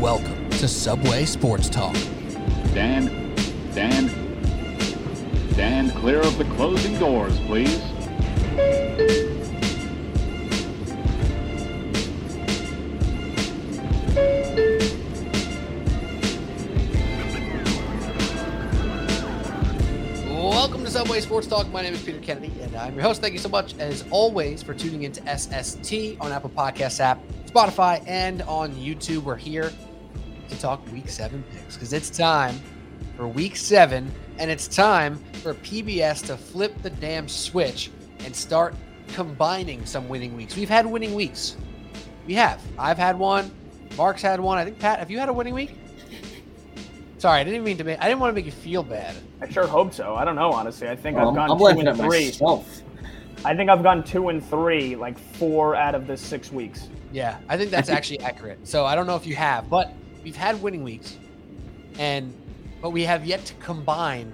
Welcome to Subway Sports Talk. Dan, Dan, Dan, clear of the closing doors, please. Welcome to Subway Sports Talk. My name is Peter Kennedy, and I'm your host. Thank you so much, as always, for tuning into SST on Apple Podcasts app, Spotify, and on YouTube. We're here to talk Week Seven picks because it's time for Week Seven, and it's time for PBS to flip the damn switch and start combining some winning weeks. We've had winning weeks. We have. I've had one. Mark's had one. I think Pat, have you had a winning week? Sorry, I didn't mean to make. I didn't want to make you feel bad. I sure hope so. I don't know, honestly. I think Well, I've gone I'm two and three. myself. I think I've gone two and three, like four out of the six weeks. Yeah, I think that's actually accurate. So I don't know if you have, but we've had winning weeks, and but we have yet to combine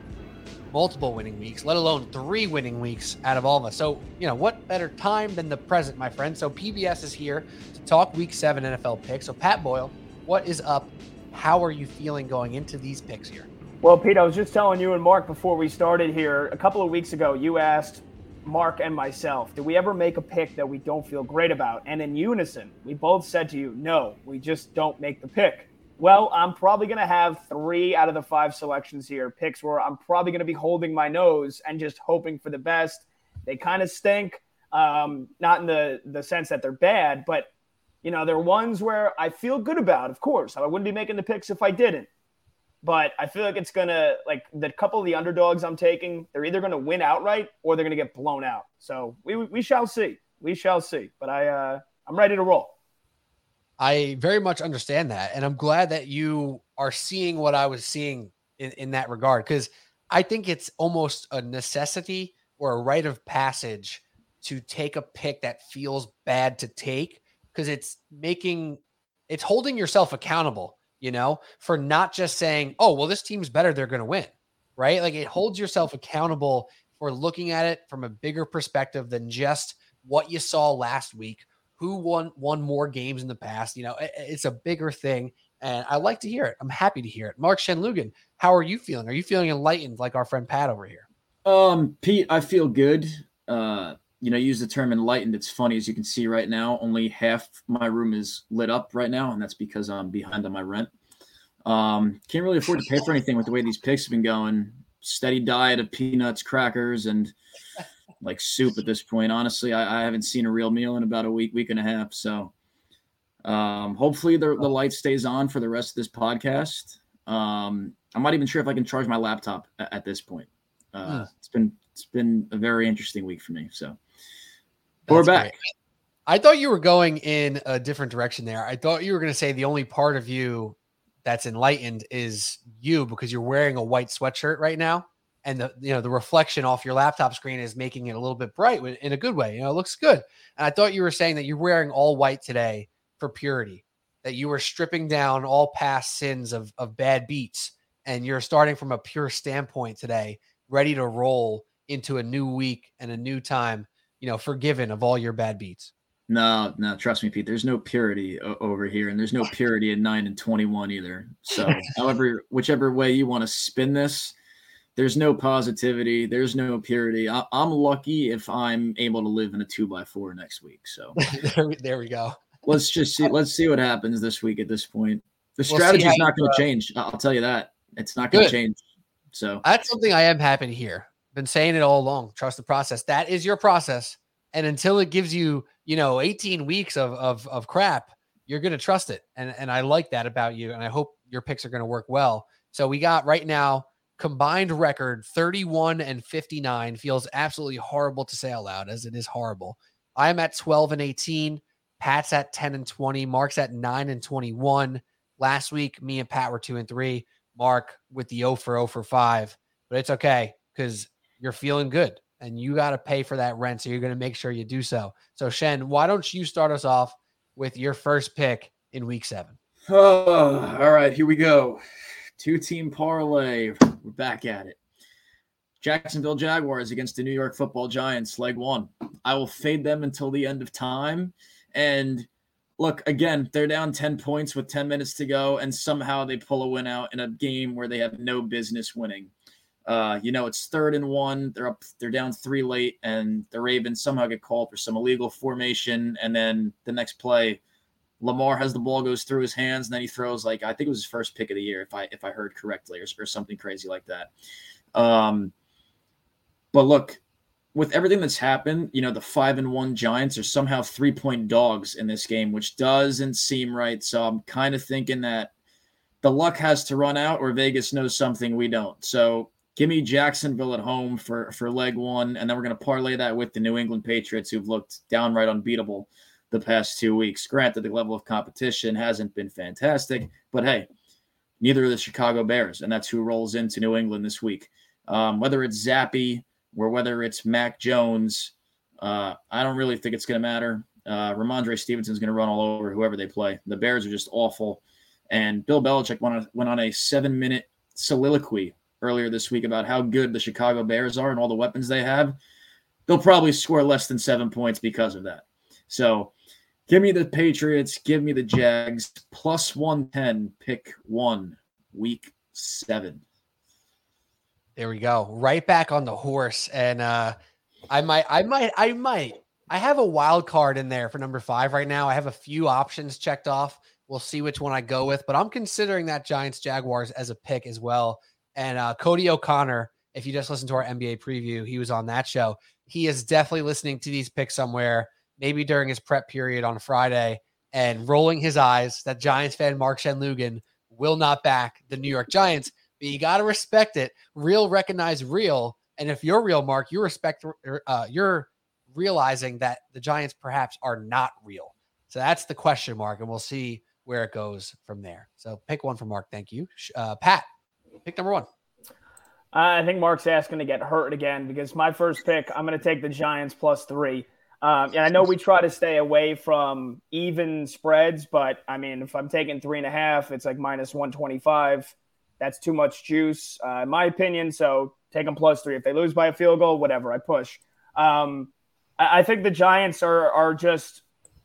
multiple winning weeks, let alone three winning weeks out of all of us. So you know what better time than the present, my friend? So PBS is here to talk Week Seven NFL picks. So Pat Boyle, what is up? How are you feeling going into these picks here? Well, Pete, I was just telling you and Mark before we started here a couple of weeks ago. You asked Mark and myself, did we ever make a pick that we don't feel great about?" And in unison, we both said to you, "No, we just don't make the pick." Well, I'm probably going to have three out of the five selections here, picks where I'm probably going to be holding my nose and just hoping for the best. They kind of stink, um, not in the the sense that they're bad, but you know, they're ones where I feel good about. Of course, I wouldn't be making the picks if I didn't but I feel like it's gonna like the couple of the underdogs I'm taking, they're either gonna win outright or they're gonna get blown out. So we we shall see. We shall see. But I uh I'm ready to roll. I very much understand that. And I'm glad that you are seeing what I was seeing in, in that regard. Because I think it's almost a necessity or a rite of passage to take a pick that feels bad to take because it's making it's holding yourself accountable, you know, for not just saying, oh, well, this team's better, they're going to win, right? Like it mm-hmm. holds yourself accountable for looking at it from a bigger perspective than just what you saw last week who won won more games in the past. You know, it- it's a bigger thing, and I like to hear it. I'm happy to hear it. Mark Shenlugan, how are you feeling? Are you feeling enlightened like our friend Pat over here? Um, Pete, I feel good. Uh, you know, use the term enlightened. It's funny as you can see right now. Only half my room is lit up right now, and that's because I'm behind on my rent. Um, can't really afford to pay for anything with the way these picks have been going. Steady diet of peanuts, crackers, and like soup at this point. Honestly, I, I haven't seen a real meal in about a week, week and a half. So, um, hopefully the the light stays on for the rest of this podcast. Um, I'm not even sure if I can charge my laptop at, at this point. Uh, Hmm. It's been it's been a very interesting week for me. So, we're back. great. I thought you were going in a different direction there. I thought you were going to say the only part of you that's enlightened is you because you're wearing a white sweatshirt right now, and the you know the reflection off your laptop screen is making it a little bit bright in a good way. You know, it looks good. And I thought you were saying that you're wearing all white today for purity, that you were stripping down all past sins of of bad beats, and you're starting from a pure standpoint today, ready to roll into a new week and a new time. You know, forgiven of all your bad beats. No, no, trust me, Pete. There's no purity o- over here, and there's no purity in nine and twenty-one either. So, however, whichever way you want to spin this, there's no positivity. There's no purity. I, I'm lucky if I'm able to live in a two by four next week. So there, we- there we go. let's just see. Let's see what happens this week. At this point, the see strategy is not going to change. I'll tell you that. It's not going to change. So That's something I am happy to hear. Been saying it all along. Trust the process. That is your process. And until it gives you, you know, 18 weeks of of, of crap, you're gonna trust it. And and I like that about you. And I hope your picks are gonna work well. So we got right now combined record 31 and 59. Feels absolutely horrible to say out loud, as it is horrible. I am at 12 and 18. Pat's at 10 and 20. Mark's at 9 and 21. Last week, me and Pat were 2 and 3. Mark with the 0 for 0 for 5. But it's okay because you're feeling good and you got to pay for that rent. So you're going to make sure you do so. So, Shen, why don't you start us off with your first pick in week seven? Oh, all right, here we go. Two team parlay. We're back at it. Jacksonville Jaguars against the New York Football Giants, leg one. I will fade them until the end of time. And look again, they're down 10 points with 10 minutes to go, and somehow they pull a win out in a game where they have no business winning. Uh, you know, it's third and one. They're up, they're down three late, and the Ravens somehow get called for some illegal formation. And then the next play, Lamar has the ball goes through his hands, and then he throws like I think it was his first pick of the year, if I if I heard correctly, or, or something crazy like that. Um, but look, with everything that's happened, you know, the five and one Giants are somehow three point dogs in this game, which doesn't seem right. So I'm kind of thinking that the luck has to run out, or Vegas knows something we don't. So give me Jacksonville at home for for leg one, and then we're going to parlay that with the New England Patriots, who've looked downright unbeatable the past two weeks. Granted, the level of competition hasn't been fantastic, but hey, neither are the Chicago Bears, and that's who rolls into New England this week. Um, whether it's Zappe or whether it's Mac Jones, uh, I don't really think it's going to matter. Uh, Rhamondre Stevenson's going to run all over whoever they play. The Bears are just awful. And Bill Belichick went on, went on a seven minute soliloquy earlier this week about how good the Chicago Bears are and all the weapons they have. They'll probably score less than seven points because of that. So give me the Patriots, give me the Jags, plus 110, pick one, week seven. There we go. Right back on the horse. And uh I might, I might, I might. I have a wild card in there for number five right now. I have a few options checked off. We'll see which one I go with, but I'm considering that Giants Jaguars as a pick as well. And uh, Cody O'Connor, if you just listen to our NBA preview, he was on that show. He is definitely listening to these picks somewhere, maybe during his prep period on Friday, and rolling his eyes that Giants fan Mark Shanlugan will not back the New York Giants but you got to respect it. Real recognize real. And if you're real, Mark, you respect, uh, you're realizing that the Giants perhaps are not real. So that's the question mark, and we'll see where it goes from there. So pick one for Mark. Thank you. Uh, Pat, pick number one. I think Mark's asking to get hurt again because my first pick, I'm going to take the Giants plus three. Um, and I know we try to stay away from even spreads, but I mean, if I'm taking three and a half, it's like minus 125. That's too much juice, uh, in my opinion. So take them plus three. If they lose by a field goal, whatever, I push. Um, I, I think the Giants are are just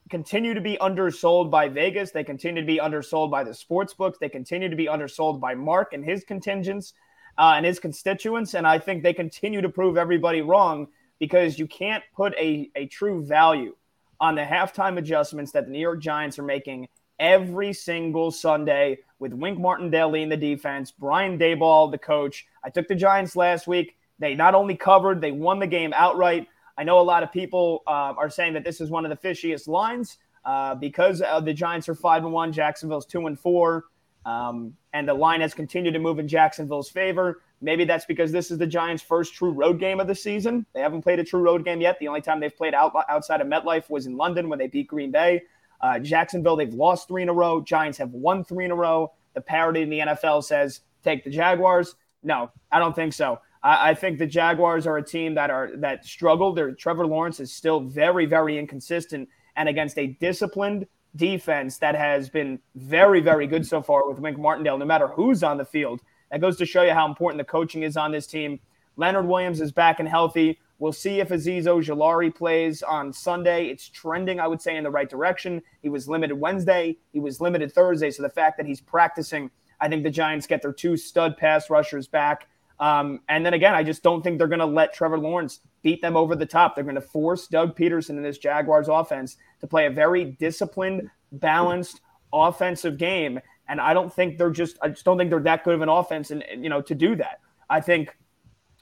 continue to be undersold by Vegas. They continue to be undersold by the sports books. They continue to be undersold by Mark and his contingents uh, and his constituents. And I think they continue to prove everybody wrong because you can't put a, a true value on the halftime adjustments that the New York Giants are making every single Sunday with Wink Martindale in the defense, Brian Daboll, the coach. I took the Giants last week. They not only covered, they won the game outright. I know a lot of people uh, are saying that this is one of the fishiest lines uh, because uh, the Giants are five and one, Jacksonville's two and four, um, and the line has continued to move in Jacksonville's favor. Maybe that's because this is the Giants' first true road game of the season. They haven't played a true road game yet. The only time they've played out, outside of MetLife was in London when they beat Green Bay. Uh, Jacksonville, they've lost three in a row. Giants have won three in a row. The parity in the NFL says take the Jaguars. No, I don't think so. I, I think the Jaguars are a team that are that struggle. Their Trevor Lawrence is still very, very inconsistent, and against a disciplined defense that has been very, very good so far with Wink Martindale, no matter who's on the field. That goes to show you how important the coaching is on this team. Leonard Williams is back and healthy. We'll see if Azeez Ojulari plays on Sunday. It's trending, I would say, in the right direction. He was limited Wednesday. He was limited Thursday. So the fact that he's practicing, I think the Giants get their two stud pass rushers back. Um, and then again, I just don't think they're going to let Trevor Lawrence beat them over the top. They're going to force Doug Pederson in this Jaguars offense to play a very disciplined, balanced offensive game. And I don't think they're just, I just don't think they're that good of an offense and, you know, to do that. I think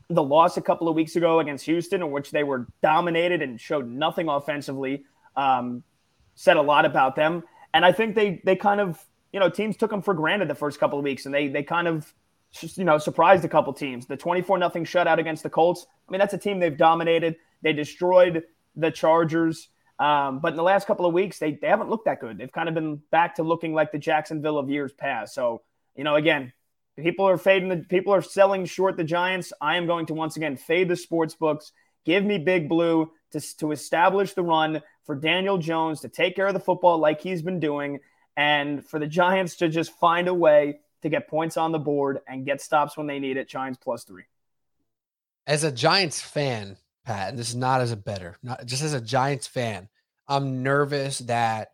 the loss a couple of weeks ago against Houston, in which they were dominated and showed nothing offensively, um, said a lot about them. And I think they they kind of you know teams took them for granted the first couple of weeks, and they they kind of you know surprised a couple teams. The twenty four nothing shutout against the Colts. I mean that's a team they've dominated. They destroyed the Chargers. Um, but in the last couple of weeks, they, they haven't looked that good. They've kind of been back to looking like the Jacksonville of years past. So, you know, again, People are fading the people are selling short the Giants. I am going to once again fade the sports books. Give me Big Blue to, to establish the run for Daniel Jones to take care of the football like he's been doing, and for the Giants to just find a way to get points on the board and get stops when they need it. Giants plus three. As a Giants fan, Pat, and this is not as a bettor, not just as a Giants fan, I'm nervous that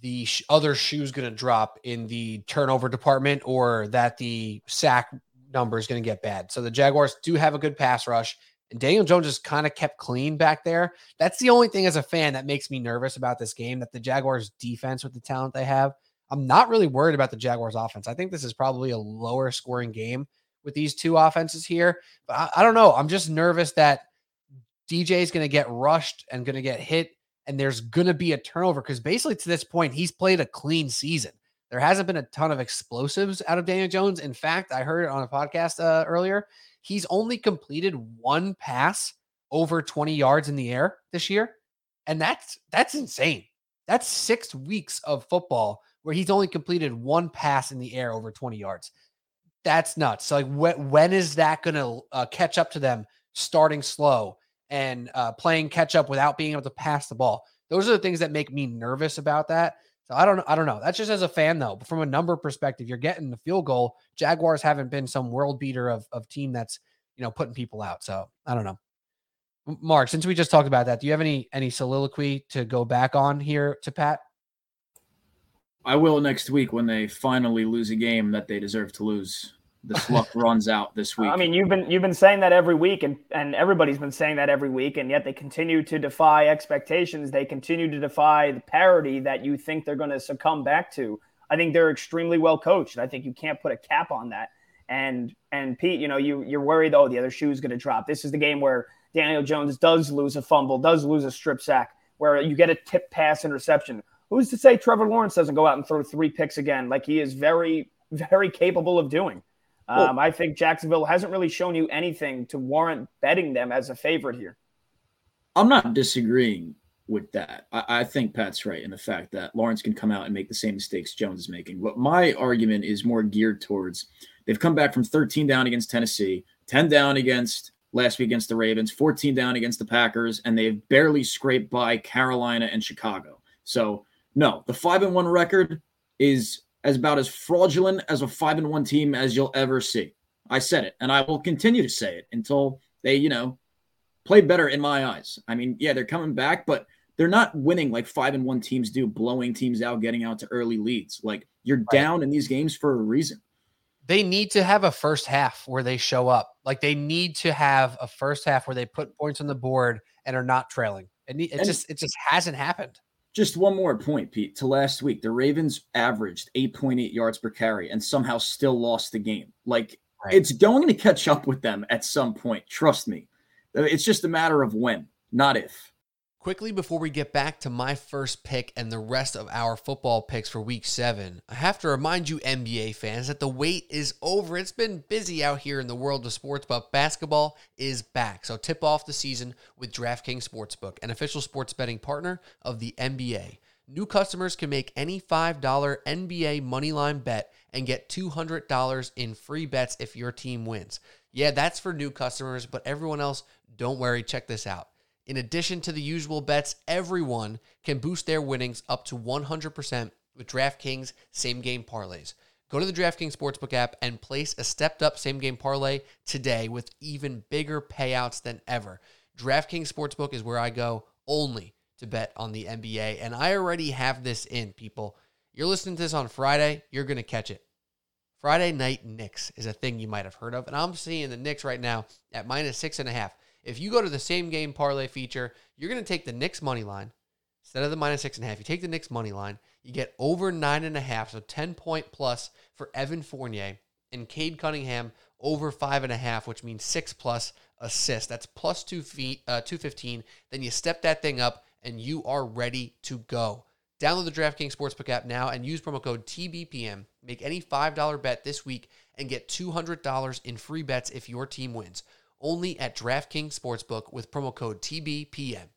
the sh- other shoe's going to drop in the turnover department or that the sack number is going to get bad. So the Jaguars do have a good pass rush. And Daniel Jones is kind of kept clean back there. That's the only thing as a fan that makes me nervous about this game that the Jaguars defense with the talent they have. I'm not really worried about the Jaguars offense. I think this is probably a lower scoring game with these two offenses here. But I, I don't know. I'm just nervous that DJ is going to get rushed and going to get hit and there's going to be a turnover because basically to this point, he's played a clean season. There hasn't been a ton of explosives out of Daniel Jones. In fact, I heard it on a podcast uh, earlier. He's only completed one pass over 20 yards in the air this year. And that's that's insane. That's 6 weeks of football where he's only completed one pass in the air over 20 yards. That's nuts. So like when, when is that going to uh, catch up to them starting slow and uh, playing catch up without being able to pass the ball? Those are the things that make me nervous about that. So I don't I don't know. That's just as a fan though. But from a number perspective, you're getting the field goal. Jaguars haven't been some world beater of of team that's you know putting people out. So I don't know. Mark, since we just talked about that, do you have any any soliloquy to go back on here to Pat? I will next week when they finally lose a game that they deserve to lose the luck runs out this week. I mean, you've been you've been saying that every week, and and everybody's been saying that every week, and yet they continue to defy expectations. They continue to defy the parity that you think they're going to succumb back to. I think they're extremely well coached. I think you can't put a cap on that. And and Pete, you know, you you're worried. Oh, the other shoe is going to drop. This is the game where Daniel Jones does lose a fumble, does lose a strip sack, where you get a tip pass interception. Who's to say Trevor Lawrence doesn't go out and throw three picks again, like he is very very capable of doing? Um, I think Jacksonville hasn't really shown you anything to warrant betting them as a favorite here. I'm not disagreeing with that. I, I, think Pat's right in the fact that Lawrence can come out and make the same mistakes Jones is making. But my argument is more geared towards they've come back from 13 down against Tennessee, 10 down against last week against the Ravens, 14 down against the Packers, and they've barely scraped by Carolina and Chicago. So no, the five and one record is as about as fraudulent as a five and one team as you'll ever see. I said it, and I will continue to say it until they, you know, play better in my eyes. I mean, yeah, they're coming back, but they're not winning like five and one teams do, blowing teams out, getting out to early leads. Like you're right. down in these games for a reason. They need to have a first half where they show up. Like they need to have a first half where they put points on the board and are not trailing. It, it and, just it just hasn't happened. Just one more point, Pete. To last week, the Ravens averaged 8.8 yards per carry and somehow still lost the game. Like right. it's going to catch up with them at some point. Trust me. It's just a matter of when, not if. Quickly before we get back to my first pick and the rest of our football picks for week seven, I have to remind you, NBA fans, that the wait is over. It's been busy out here in the world of sports, but basketball is back. So tip off the season with DraftKings Sportsbook, an official sports betting partner of the NBA. New customers can make any $5 NBA moneyline bet and get $200 in free bets if your team wins. Yeah, that's for new customers, but everyone else, don't worry. Check this out. In addition to the usual bets, everyone can boost their winnings up to 100% with DraftKings same game parlays. Go to the DraftKings Sportsbook app and place a stepped up same game parlay today with even bigger payouts than ever. DraftKings Sportsbook is where I go only to bet on the NBA. And I already have this in, people. You're listening to this on Friday, you're going to catch it. Friday night Knicks is a thing you might have heard of. And I'm seeing the Knicks right now at minus six and a half. If you go to the same game parlay feature, you're going to take the Knicks money line instead of the minus six and a half. You take the Knicks money line, you get over nine and a half, so 10 point plus for Evan Fournier and Cade Cunningham over five and a half, which means six plus assists. That's plus two feet, uh, 215. Then you step that thing up and you are ready to go. Download the DraftKings Sportsbook app now and use promo code TBPM. Make any $5 bet this week and get $200 in free bets if your team wins only at DraftKings Sportsbook with promo code TBPM.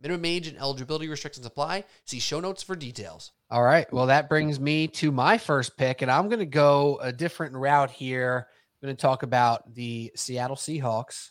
Minimum age and eligibility restrictions apply. See show notes for details. All right. Well, that brings me to my first pick, and I'm going to go a different route here. I'm going to talk about the Seattle Seahawks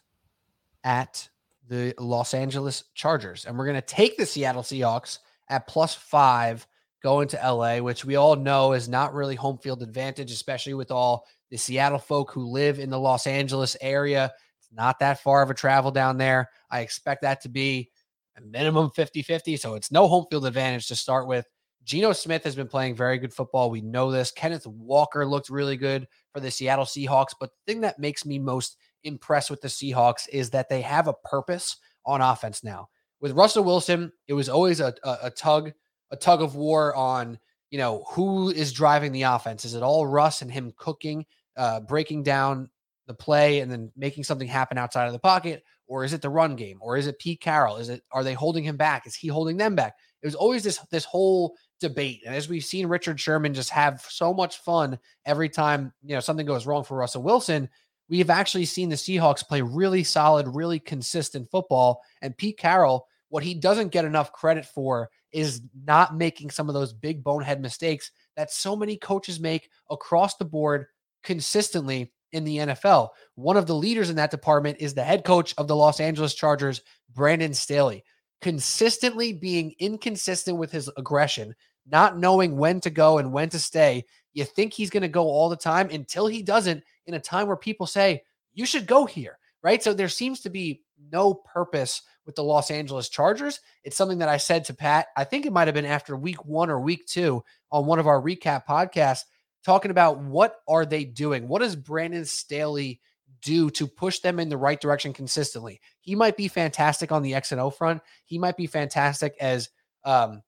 at the Los Angeles Chargers. And we're going to take the Seattle Seahawks at plus five going to LA, which we all know is not really home field advantage, especially with all the Seattle folk who live in the Los Angeles area not that far of a travel down there. I expect that to be a minimum 50 50. So it's no home field advantage to start with. Geno Smith has been playing very good football. We know this. Kenneth Walker looked really good for the Seattle Seahawks. But the thing that makes me most impressed with the Seahawks is that they have a purpose on offense now. With Russell Wilson, it was always a, a, a tug, a tug of war on, you know, who is driving the offense. Is it all Russ and him cooking, uh, breaking down the play and then making something happen outside of the pocket? Or is it the run game? Or is it Pete Carroll? Is it are they holding him back? Is he holding them back? It was always this this whole debate. And as we've seen Richard Sherman just have so much fun every time, you know, something goes wrong for Russell Wilson, we have actually seen the Seahawks play really solid, really consistent football. And Pete Carroll, what he doesn't get enough credit for is not making some of those big bonehead mistakes that so many coaches make across the board consistently in the NFL. One of the leaders in that department is the head coach of the Los Angeles Chargers, Brandon Staley, consistently being inconsistent with his aggression, not knowing when to go and when to stay. You think he's going to go all the time until he doesn't in a time where people say, you should go here, right? So there seems to be no purpose with the Los Angeles Chargers. It's something that I said to Pat, I think it might have been after week one or week two on one of our recap podcasts, talking about what are they doing? What does Brandon Staley do to push them in the right direction consistently? He might be fantastic on the X and O front. He might be fantastic as um,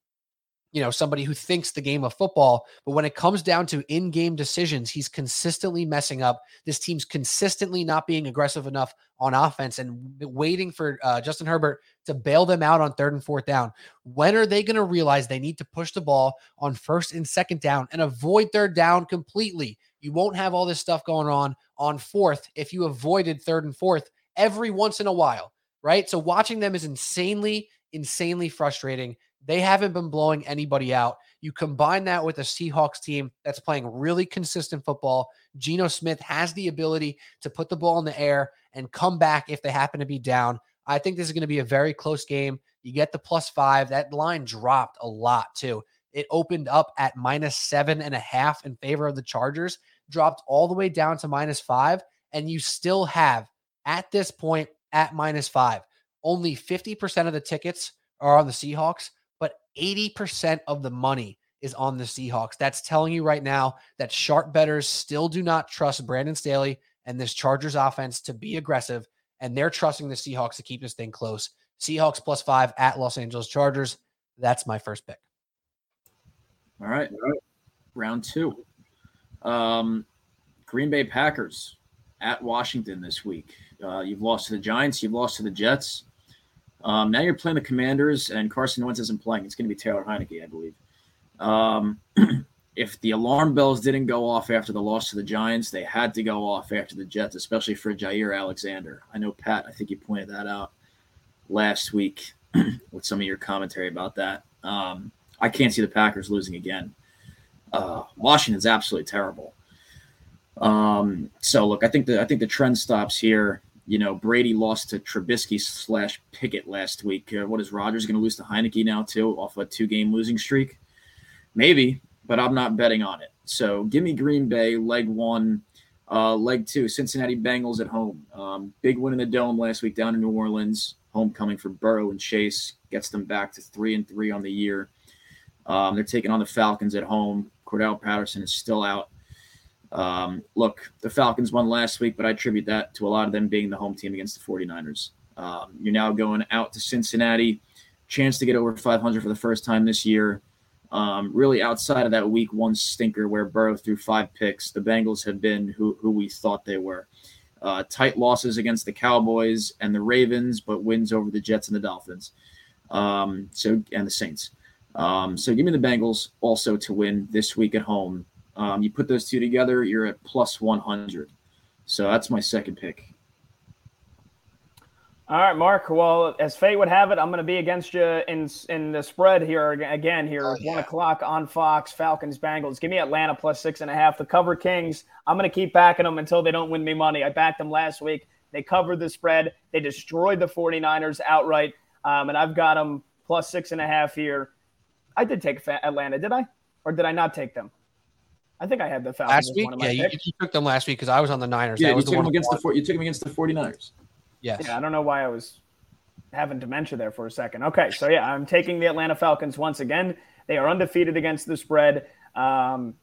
you know, somebody who thinks the game of football. But when it comes down to in game decisions, he's consistently messing up. This team's consistently not being aggressive enough on offense and waiting for uh, Justin Herbert to bail them out on third and fourth down. When are they going to realize they need to push the ball on first and second down and avoid third down completely? You won't have all this stuff going on on fourth if you avoided third and fourth every once in a while, right? So watching them is insanely, insanely frustrating. They haven't been blowing anybody out. You combine that with a Seahawks team that's playing really consistent football. Geno Smith has the ability to put the ball in the air and come back if they happen to be down. I think this is going to be a very close game. You get the plus five. That line dropped a lot too. It opened up at minus seven and a half in favor of the Chargers, dropped all the way down to minus five. And you still have, at this point, at minus five, only 50% of the tickets are on the Seahawks. 80% of the money is on the Seahawks. That's telling you right now that sharp bettors still do not trust Brandon Staley and this Chargers offense to be aggressive, and they're trusting the Seahawks to keep this thing close. Seahawks plus five at Los Angeles Chargers. That's my first pick. All right. All right. Round two. Um, Green Bay Packers at Washington this week. Uh, you've lost to the Giants, you've lost to the Jets. Um, now you're playing the Commanders, and Carson Wentz isn't playing. It's going to be Taylor Heinicke, I believe. Um, if the alarm bells didn't go off after the loss to the Giants, they had to go off after the Jets, especially for Jaire Alexander. I know, Pat, I think you pointed that out last week with some of your commentary about that. Um, I can't see the Packers losing again. Uh, Washington's absolutely terrible. Um, so look, I think the I think the trend stops here. You know, Brady lost to Trubisky slash Pickett last week. Uh, what is Rodgers going to lose to Heinicke now too, off a two-game losing streak? Maybe, but I'm not betting on it. So give me Green Bay leg one, uh, leg two. Cincinnati Bengals at home. Um, big win in the dome last week down in New Orleans. Homecoming for Burrow and Chase gets them back to three and three on the year. Um, they're taking on the Falcons at home. Cordarrelle Patterson is still out. Um, look, the Falcons won last week, but I attribute that to a lot of them being the home team against the 49ers. Um, you're now going out to Cincinnati, chance to get over 500 for the first time this year. Um, really, outside of that week one stinker where Burrow threw five picks, the Bengals have been who, who we thought they were. Uh, tight losses against the Cowboys and the Ravens, but wins over the Jets and the Dolphins. Um, so and the Saints. Um, so give me the Bengals also to win this week at home. Um, you put those two together, you're at plus 100. So that's my second pick. All right, Mark. Well, as fate would have it, I'm going to be against you in in the spread here again. Here, oh, yeah. one o'clock on Fox. Falcons, Bengals. Give me Atlanta plus six and a half. The cover Kings. I'm going to keep backing them until they don't win me money. I backed them last week. They covered the spread. They destroyed the 49ers outright, um, and I've got them plus six and a half here. I did take Atlanta, did I, or did I not take them? I think I had the Falcons. Last week, yeah, you, you, took them last week because I was on the Niners. Yeah, that was you took them against the you took them against the 49ers. Yes. Yeah, I don't know why I was having dementia there for a second. Okay, so yeah, I'm taking the Atlanta Falcons once again. They are undefeated against the spread. Um,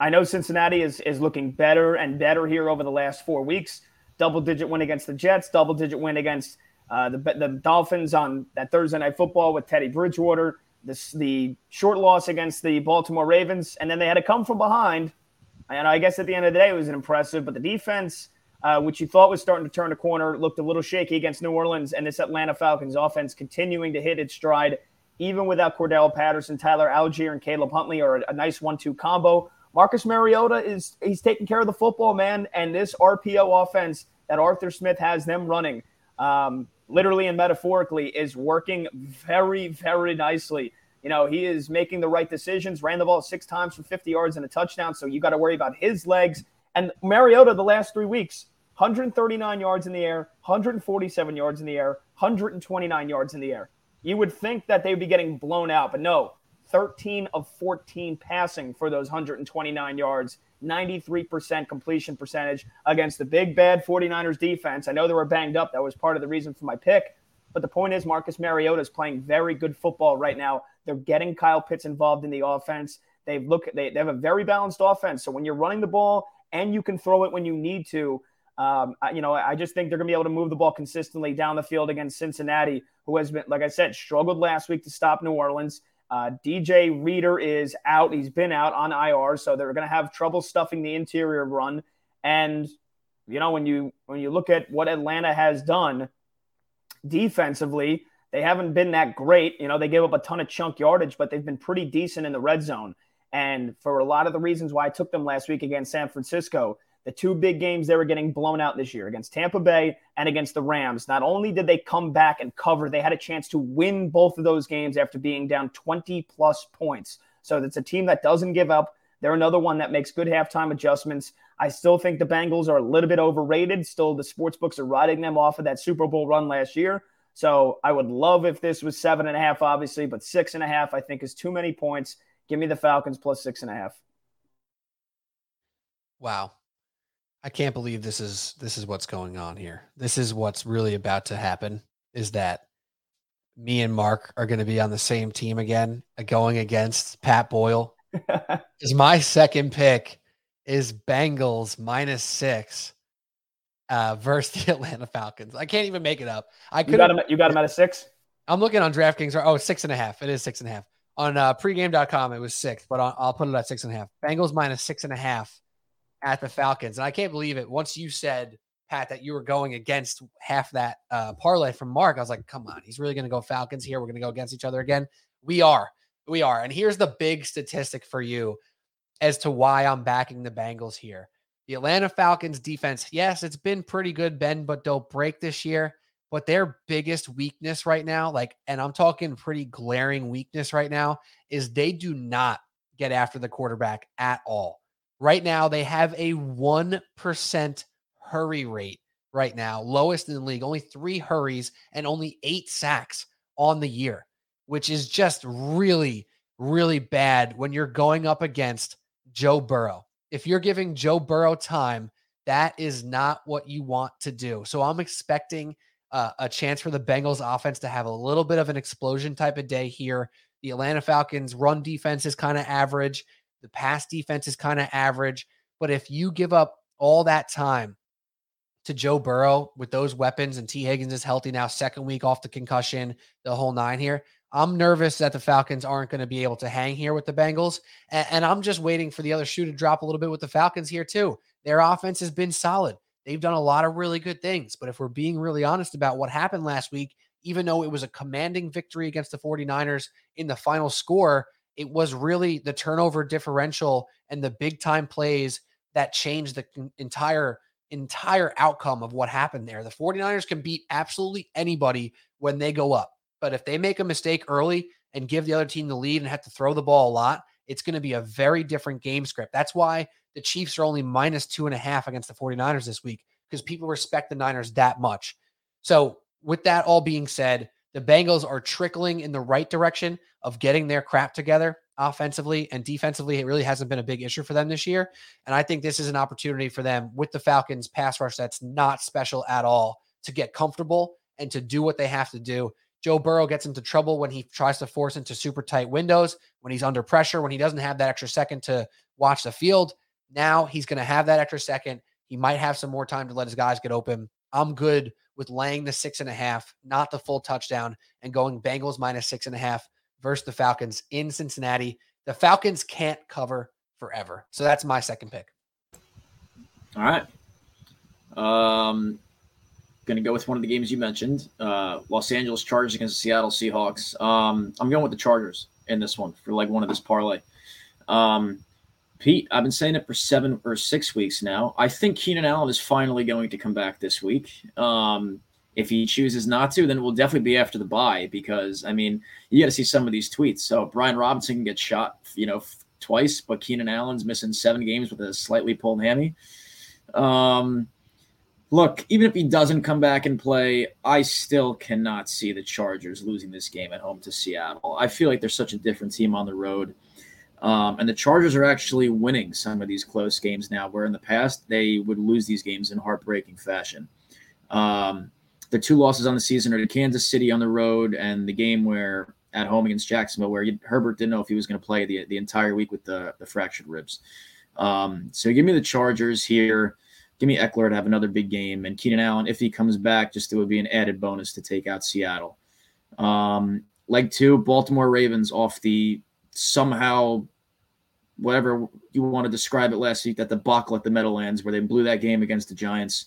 I know Cincinnati is is looking better and better here over the last four weeks. Double digit win against the Jets, double digit win against uh, the the Dolphins on that Thursday night football with Teddy Bridgewater. This the short loss against the Baltimore Ravens, and then they had to come from behind. And I guess at the end of the day, it was impressive. But the defense, uh, which you thought was starting to turn a corner, looked a little shaky against New Orleans, and this Atlanta Falcons offense continuing to hit its stride, even without Cordarrelle Patterson, Tyler Allgeier, and Caleb Huntley are a, a nice one-two combo. Marcus Mariota is he's taking care of the football, man, and this RPO offense that Arthur Smith has them running. Um, literally and metaphorically, is working very, very nicely. You know, he is making the right decisions, ran the ball six times for 50 yards and a touchdown. So you got to worry about his legs. And Mariota, the last three weeks, 139 yards in the air, 147 yards in the air, 129 yards in the air. You would think that they'd be getting blown out, but no, 13 of 14 passing for those 129 yards 93% completion percentage against the big bad 49ers defense. I know they were banged up. That was part of the reason for my pick. But the point is, Marcus Mariota is playing very good football right now. They're getting Kyle Pitts involved in the offense. They look they, they have a very balanced offense. So when you're running the ball and you can throw it when you need to, um, you know, I just think they're going to be able to move the ball consistently down the field against Cincinnati, who has been, like I said, struggled last week to stop New Orleans. Uh, DJ Reader is out. He's been out on IR, so they're going to have trouble stuffing the interior run. And you know, when you when you look at what Atlanta has done defensively, they haven't been that great. You know, they gave up a ton of chunk yardage, but they've been pretty decent in the red zone. And for a lot of the reasons why I took them last week against San Francisco, the two big games they were getting blown out this year against Tampa Bay and against the Rams. Not only did they come back and cover, they had a chance to win both of those games after being down 20 plus points. So it's a team that doesn't give up. They're another one that makes good halftime adjustments. I still think the Bengals are a little bit overrated. Still, the sports books are riding them off of that Super Bowl run last year. So I would love if this was seven and a half, obviously, but six and a half I think is too many points. Give me the Falcons plus six and a half. Wow. I can't believe this is this is what's going on here. This is what's really about to happen is that me and Mark are going to be on the same team again, uh, going against Pat Boyle. is my second pick is Bengals minus six uh, versus the Atlanta Falcons. I can't even make it up. I could. You got him. You got him at a six. I'm looking on DraftKings. Oh, six and a half. It is six and a half on uh, pregame.com. It was six, but I'll, I'll put it at six and a half. Bengals minus six and a half at the Falcons. And I can't believe it. Once you said, Pat, that you were going against half that uh, parlay from Mark, I was like, come on, he's really going to go Falcons here. We're going to go against each other again. We are. We are. And here's the big statistic for you as to why I'm backing the Bengals here. The Atlanta Falcons defense, yes, it's been pretty good, Ben, but don't break this year. But their biggest weakness right now, like, and I'm talking pretty glaring weakness right now, is they do not get after the quarterback at all. Right now, they have a 1% hurry rate right now, lowest in the league, only three hurries and only eight sacks on the year, which is just really, really bad when you're going up against Joe Burrow. If you're giving Joe Burrow time, that is not what you want to do. So I'm expecting uh, a chance for the Bengals offense to have a little bit of an explosion type of day here. The Atlanta Falcons run defense is kind of average. The pass defense is kind of average. But if you give up all that time to Joe Burrow with those weapons and Tee Higgins is healthy now, second week off the concussion, the whole nine here. I'm nervous that the Falcons aren't going to be able to hang here with the Bengals. And, and, I'm just waiting for the other shoe to drop a little bit with the Falcons here, too. Their offense has been solid. They've done a lot of really good things. But if we're being really honest about what happened last week, even though it was a commanding victory against the 49ers in the final score, it was really the turnover differential and the big time plays that changed the entire entire outcome of what happened there. The 49ers can beat absolutely anybody when they go up. But if they make a mistake early and give the other team the lead and have to throw the ball a lot, it's going to be a very different game script. That's why the Chiefs are only minus two and a half against the 49ers this week because people respect the Niners that much. So, with that all being said, the Bengals are trickling in the right direction of getting their crap together offensively and defensively. It really hasn't been a big issue for them this year. And I think this is an opportunity for them with the Falcons pass rush that's not special at all to get comfortable and to do what they have to do. Joe Burrow gets into trouble when he tries to force into super tight windows, when he's under pressure, when he doesn't have that extra second to watch the field. Now he's going to have that extra second. He might have some more time to let his guys get open. I'm good with laying the six and a half, not the full touchdown, and going Bengals minus six and a half versus the Falcons in Cincinnati. The Falcons can't cover forever. So that's my second pick. All right. Um, going to go with one of the games you mentioned uh, Los Angeles Chargers against the Seattle Seahawks. Um, I'm going with the Chargers in this one for like one of this parlay. Um, Pete, I've been saying it for seven or six weeks now. I think Keenan Allen is finally going to come back this week. Um, if he chooses not to, then it will definitely be after the bye because I mean, you got to see some of these tweets. So Brian Robinson can get shot, you know, twice, but Keenan Allen's missing seven games with a slightly pulled hammy. Um, look, even if he doesn't come back and play, I still cannot see the Chargers losing this game at home to Seattle. I feel like they're such a different team on the road. Um, and the Chargers are actually winning some of these close games now, where in the past they would lose these games in heartbreaking fashion. Um, the two losses on the season are to Kansas City on the road and the game where at home against Jacksonville, where Herbert didn't know if he was going to play the, the entire week with the, the fractured ribs. Um, so give me the Chargers here. Give me Ekeler to have another big game, and Keenan Allen, if he comes back, just it would be an added bonus to take out Seattle. Um, leg two, Baltimore Ravens off the somehow whatever you want to describe it last week that the buckle at the Meadowlands where they blew that game against the Giants.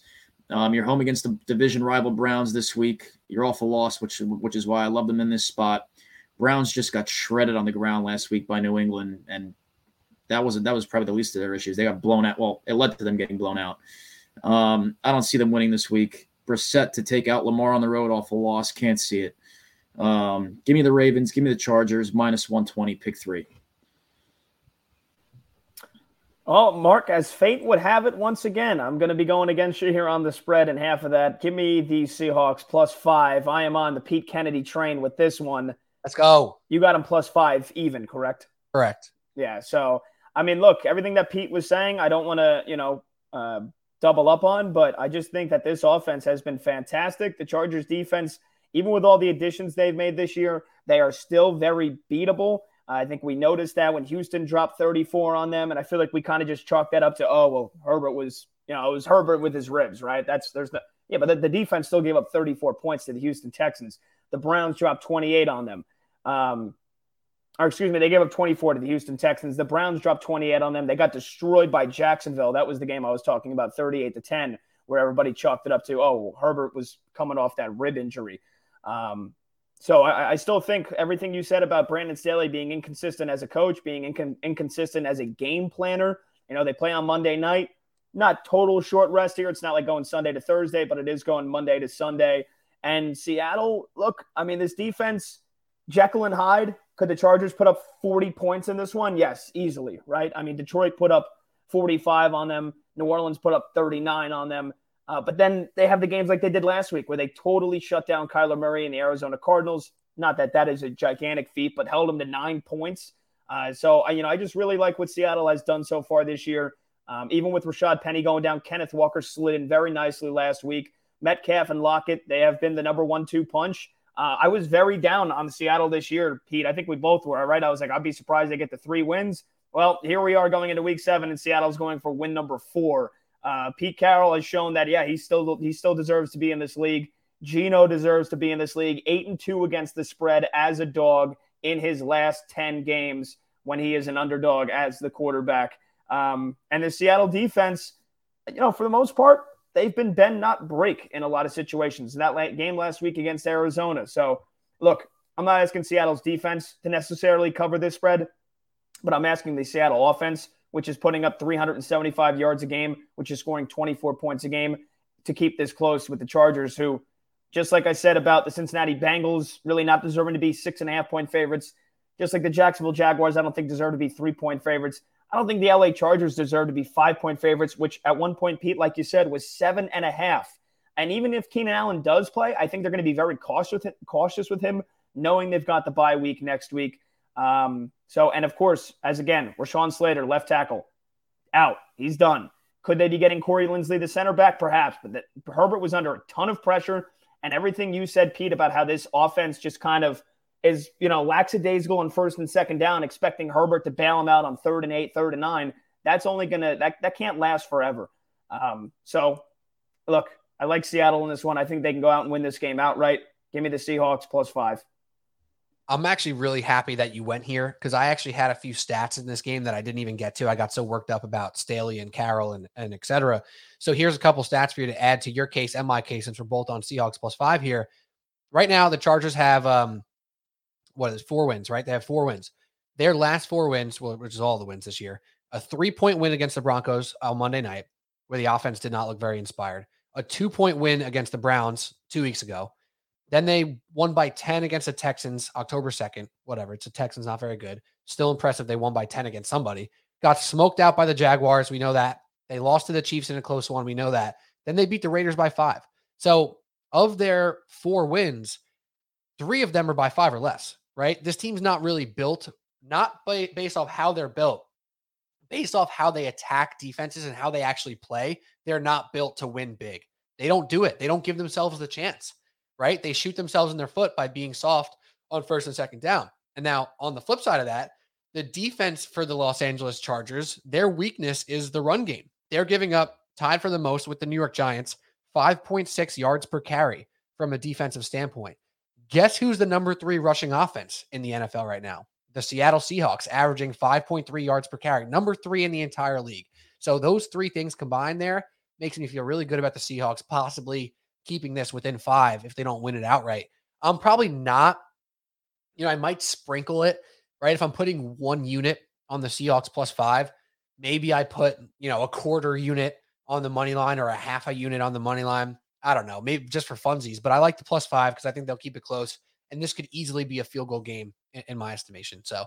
Um, you're home against the division rival Browns this week. You're off a loss, which which is why I love them in this spot. Browns just got shredded on the ground last week by New England, and that wasn't that was probably the least of their issues. They got blown out. Well, it led to them getting blown out. Um, I don't see them winning this week. Brissett to take out Lamar on the road off a loss. Can't see it. Um, give me the Ravens. Give me the Chargers minus 120. Pick three. Oh, Mark, as fate would have it, once again, I'm going to be going against you here on the spread and half of that. Give me the Seahawks plus five. I am on the Pete Kennedy train with this one. Let's go. You got him plus five, even, correct? Correct. Yeah. So I mean, look, everything that Pete was saying, I don't want to, you know, uh, double up on, but I just think that this offense has been fantastic. The Chargers defense, even with all the additions they've made this year, they are still very beatable. I think we noticed that when Houston dropped 34 on them, and I feel like we kind of just chalked that up to, oh, well, Herbert was, you know, it was Herbert with his ribs, right? That's there's the yeah, but the, the defense still gave up 34 points to the Houston Texans. The Browns dropped 28 on them. Um, or excuse me, they gave up 24 to the Houston Texans. The Browns dropped 28 on them. They got destroyed by Jacksonville. That was the game I was talking about, 38 to 10, where everybody chalked it up to, oh, Herbert was coming off that rib injury. Um, so I, I, still think everything you said about Brandon Staley being inconsistent as a coach, being incon- inconsistent as a game planner. You know, they play on Monday night. Not total short rest here. It's not like going Sunday to Thursday, but it is going Monday to Sunday. And Seattle, look, I mean, this defense, Jekyll and Hyde, could the Chargers put up 40 points in this one? Yes, easily, right? I mean, Detroit put up 45 on them, New Orleans put up 39 on them. Uh, but then they have the games like they did last week where they totally shut down Kyler Murray and the Arizona Cardinals. Not that that is a gigantic feat, but held them to nine points. Uh, so, you know, I just really like what Seattle has done so far this year. Um, even with Rashaad Penny going down, Kenneth Walker slid in very nicely last week. Metcalf and Lockett, they have been the number one two punch. Uh, I was very down on Seattle this year, Pete. I think we both were, right? I was like, I'd be surprised they get the three wins. Well, here we are going into week seven, and Seattle's going for win number four. Uh, Pete Carroll has shown that, yeah, he still he still deserves to be in this league. Geno deserves to be in this league. Eight and two against the spread as a dog in his last ten games when he is an underdog as the quarterback. Um, and the Seattle defense, you know, for the most part, they've been bend not break in a lot of situations. In That game last week against Arizona. So, look, I'm not asking Seattle's defense to necessarily cover this spread, but I'm asking the Seattle offense, which is putting up 375 yards a game, which is scoring 24 points a game, to keep this close with the Chargers, who, just like I said about the Cincinnati Bengals, really not deserving to be six and a half point favorites. Just like the Jacksonville Jaguars, I don't think deserve to be three point favorites. I don't think the LA Chargers deserve to be five point favorites, which at one point, Pete, like you said, was seven and a half. And even if Keenan Allen does play, I think they're going to be very cautious with, cautious with him, knowing they've got the bye week next week. Um, so, and of course, as again, Rashawn Slater, left tackle, out. He's done. Could they be getting Corey Linsley, the center back? Perhaps. But that, Herbert was under a ton of pressure. And everything you said, Pete, about how this offense just kind of is, you know, lackadaisical on first and second down, expecting Herbert to bail him out on third and eight, third and nine. That's only gonna that that can't last forever. Um, so, look, I like Seattle in this one. I think they can go out and win this game outright. Give me the Seahawks plus five. I'm actually really happy that you went here because I actually had a few stats in this game that I didn't even get to. I got so worked up about Staley and Carroll and, and et cetera. So here's a couple stats for you to add to your case and my case since we're both on Seahawks plus five here. Right now, the Chargers have um what is four wins, right? They have four wins. Their last four wins, which is all the wins this year, a three-point win against the Broncos on Monday night, where the offense did not look very inspired. A two-point win against the Browns two weeks ago then they won by 10 against the Texans October 2nd. Whatever. It's the Texans, not very good. Still impressive. They won by 10 against somebody. Got smoked out by the Jaguars. We know that. They lost to the Chiefs in a close one. We know that. Then they beat the Raiders by five. So, of their four wins, three of them are by five or less, right? This team's not really built, not by, based off how they're built, based off how they attack defenses and how they actually play. They're not built to win big. They don't do it, they don't give themselves the chance right? They shoot themselves in their foot by being soft on first and second down. And now on the flip side of that, the defense for the Los Angeles Chargers, their weakness is the run game. They're giving up tied for the most with the New York Giants, 5.6 yards per carry from a defensive standpoint. Guess who's the number three rushing offense in the NFL right now? The Seattle Seahawks, averaging 5.3 yards per carry, number three in the entire league. So those three things combined there makes me feel really good about the Seahawks possibly keeping this within five if they don't win it outright. I'm probably not, you know, I might sprinkle it, right? If I'm putting one unit on the Seahawks plus five, maybe I put, you know, a quarter unit on the money line or a half a unit on the money line. I don't know, maybe just for funsies, but I like the plus five because I think they'll keep it close. And this could easily be a field goal game in, in my estimation. So,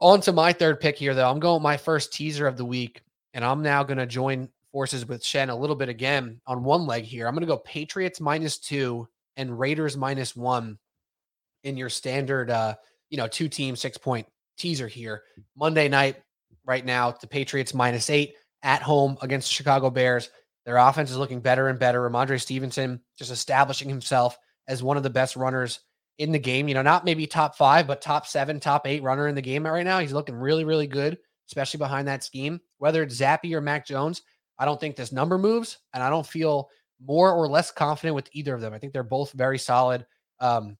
on to my third pick here, though. I'm going my first teaser of the week, and I'm now going to join forces with Shen a little bit again on one leg here. I'm going to go Patriots minus two and Raiders minus one in your standard, uh, you know, two team six point teaser here. Monday night, right now, the Patriots minus eight at home against Chicago Bears. Their offense is looking better and better. Rhamondre Stevenson just establishing himself as one of the best runners in the game. You know, not maybe top five, but top seven, top eight runner in the game right now. He's looking really, really good, especially behind that scheme. Whether it's Zappe or Mac Jones, I don't think this number moves, and I don't feel more or less confident with either of them. I think they're both very solid. Um,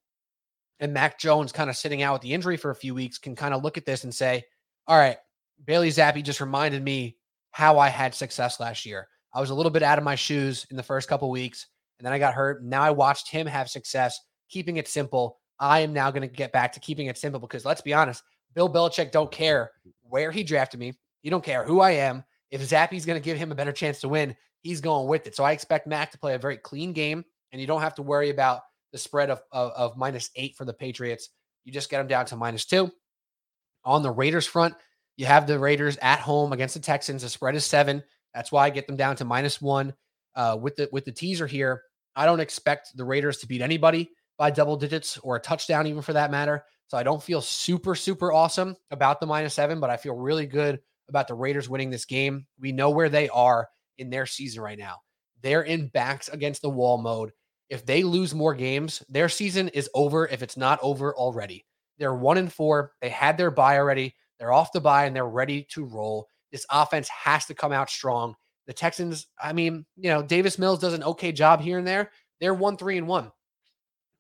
and Mac Jones, kind of sitting out with the injury for a few weeks, can kind of look at this and say, all right, Bailey Zappe just reminded me how I had success last year. I was a little bit out of my shoes in the first couple weeks, and then I got hurt. Now I watched him have success, keeping it simple. I am now going to get back to keeping it simple because let's be honest, Bill Belichick don't care where he drafted me. He don't care who I am. If Zappe's going to give him a better chance to win, he's going with it. So I expect Mac to play a very clean game, and you don't have to worry about the spread of, of, of minus eight for the Patriots. You just get them down to minus two. On the Raiders front, you have the Raiders at home against the Texans. The spread is seven. That's why I get them down to minus one. Uh, with the with the teaser here, I don't expect the Raiders to beat anybody by double digits or a touchdown, even for that matter. So I don't feel super super awesome about the minus seven, but I feel really good about the Raiders winning this game. We know where they are in their season right now. They're in backs against the wall mode. If they lose more games, their season is over if it's not over already. They're one and four. They had their bye already. They're off the bye and they're ready to roll. This offense has to come out strong. The Texans, I mean, you know, Davis Mills does an okay job here and there. They're one, three, and one.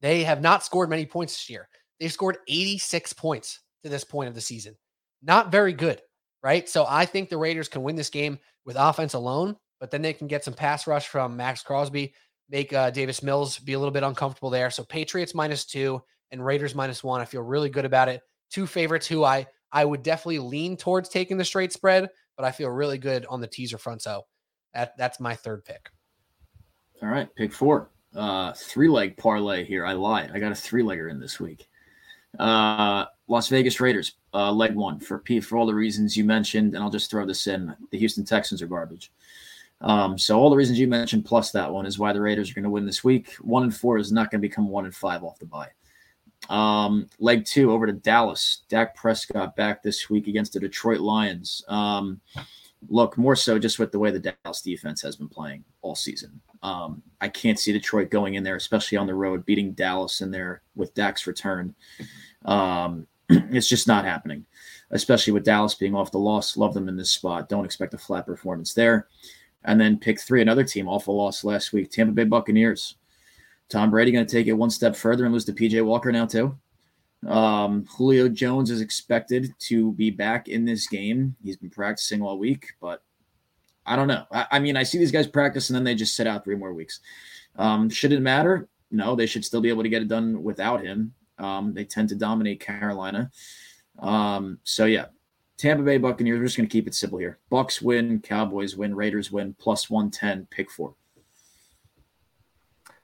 They have not scored many points this year. They've scored 86 points to this point of the season. Not very good right? So I think the Raiders can win this game with offense alone, but then they can get some pass rush from Maxx Crosby, make uh, Davis Mills be a little bit uncomfortable there. So Patriots minus two and Raiders minus one. I feel really good about it. Two favorites who I I would definitely lean towards taking the straight spread, but I feel really good on the teaser front. So that that's my third pick. All right, pick four. Uh, three leg parlay here. I lied. I got a three legger in this week. Uh, Las Vegas Raiders, uh, leg one for P for all the reasons you mentioned, and I'll just throw this in: the Houston Texans are garbage. Um, so all the reasons you mentioned plus that one is why the Raiders are going to win this week. One and four is not going to become one and five off the bye. Um, leg two over to Dallas. Dak Prescott back this week against the Detroit Lions. Um, look more so just with the way the Dallas defense has been playing all season. Um, I can't see Detroit going in there, especially on the road, beating Dallas in there with Dak's return. Um, it's just not happening, especially with Dallas being off the loss. Love them in this spot. Don't expect a flat performance there. And then pick three, another team, awful loss last week, Tampa Bay Buccaneers. Tom Brady going to take it one step further and lose to PJ Walker now, too. Um, Julio Jones is expected to be back in this game. He's been practicing all week, but I don't know. I, I mean, I see these guys practice and then they just sit out three more weeks. Um, should it matter? No, they should still be able to get it done without him. Um, they tend to dominate Carolina. Um, so yeah, Tampa Bay Buccaneers. We're just going to keep it simple here. Bucks win, Cowboys win, Raiders win, plus one ten. Pick four.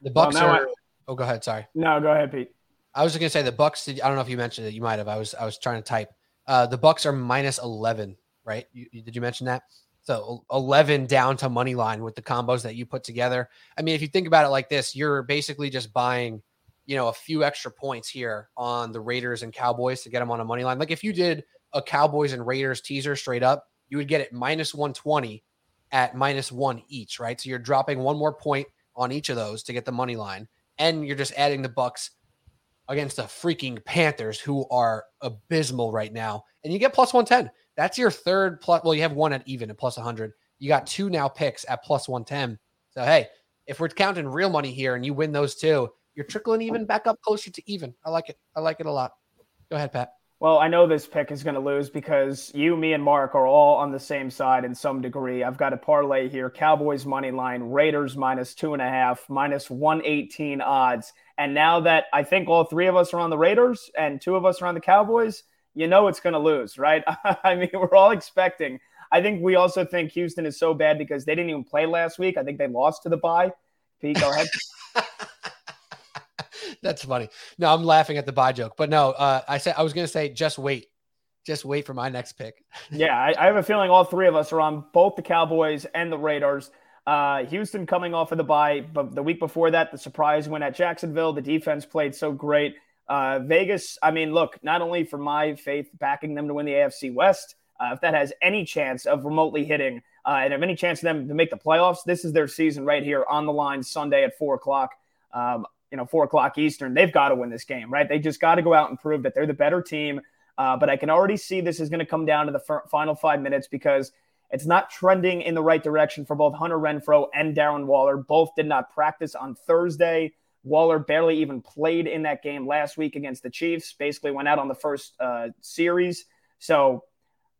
The Bucks well, are. I, oh, go ahead. Sorry. No, go ahead, Pete. I was going to say the Bucks. Did, I don't know if you mentioned it. You might have. I was. I was trying to type. Uh, the Bucks are minus eleven. Right? You, did you mention that? So eleven down to money line with the combos that you put together. I mean, if you think about it like this, you're basically just buying, you know, a few extra points here on the Raiders and Cowboys to get them on a money line. Like if you did a Cowboys and Raiders teaser straight up, you would get it minus 120 at minus one each, right? So you're dropping one more point on each of those to get the money line, and you're just adding the Bucks against the freaking Panthers, who are abysmal right now, and you get plus 110. That's your third plus. Well, you have one at even at plus 100. You got two now picks at plus 110. So hey, if we're counting real money here, and you win those two, you're trickling even back up closer to even. I like it. I like it a lot. Go ahead, Pat. Well, I know this pick is going to lose because you, me, and Mark are all on the same side in some degree. I've got a parlay here Cowboys money line, Raiders minus two and a half, minus 118 odds. And now that I think all three of us are on the Raiders and two of us are on the Cowboys, you know it's going to lose, right? I mean, we're all expecting. I think we also think Houston is so bad because they didn't even play last week. I think they lost to the bye. Pete, go ahead. That's funny. No, I'm laughing at the bye joke, but no, uh, I said I was going to say just wait, just wait for my next pick. yeah, I, I, have a feeling all three of us are on both the Cowboys and the Raiders. Uh, Houston coming off of the bye, but the week before that, the surprise win at Jacksonville. The defense played so great. Uh, Vegas, I mean, look, not only for my faith backing them to win the AFC West, uh, if that has any chance of remotely hitting uh, and have any chance of them to make the playoffs, this is their season right here on the line Sunday at four o'clock. Um, you know, four o'clock Eastern, they've got to win this game, right? They just got to go out and prove that they're the better team. Uh, but I can already see this is going to come down to the f- final five minutes because it's not trending in the right direction for both Hunter Renfrow and Darren Waller. Both did not practice on Thursday. Waller barely even played in that game last week against the Chiefs, basically went out on the first uh, series. So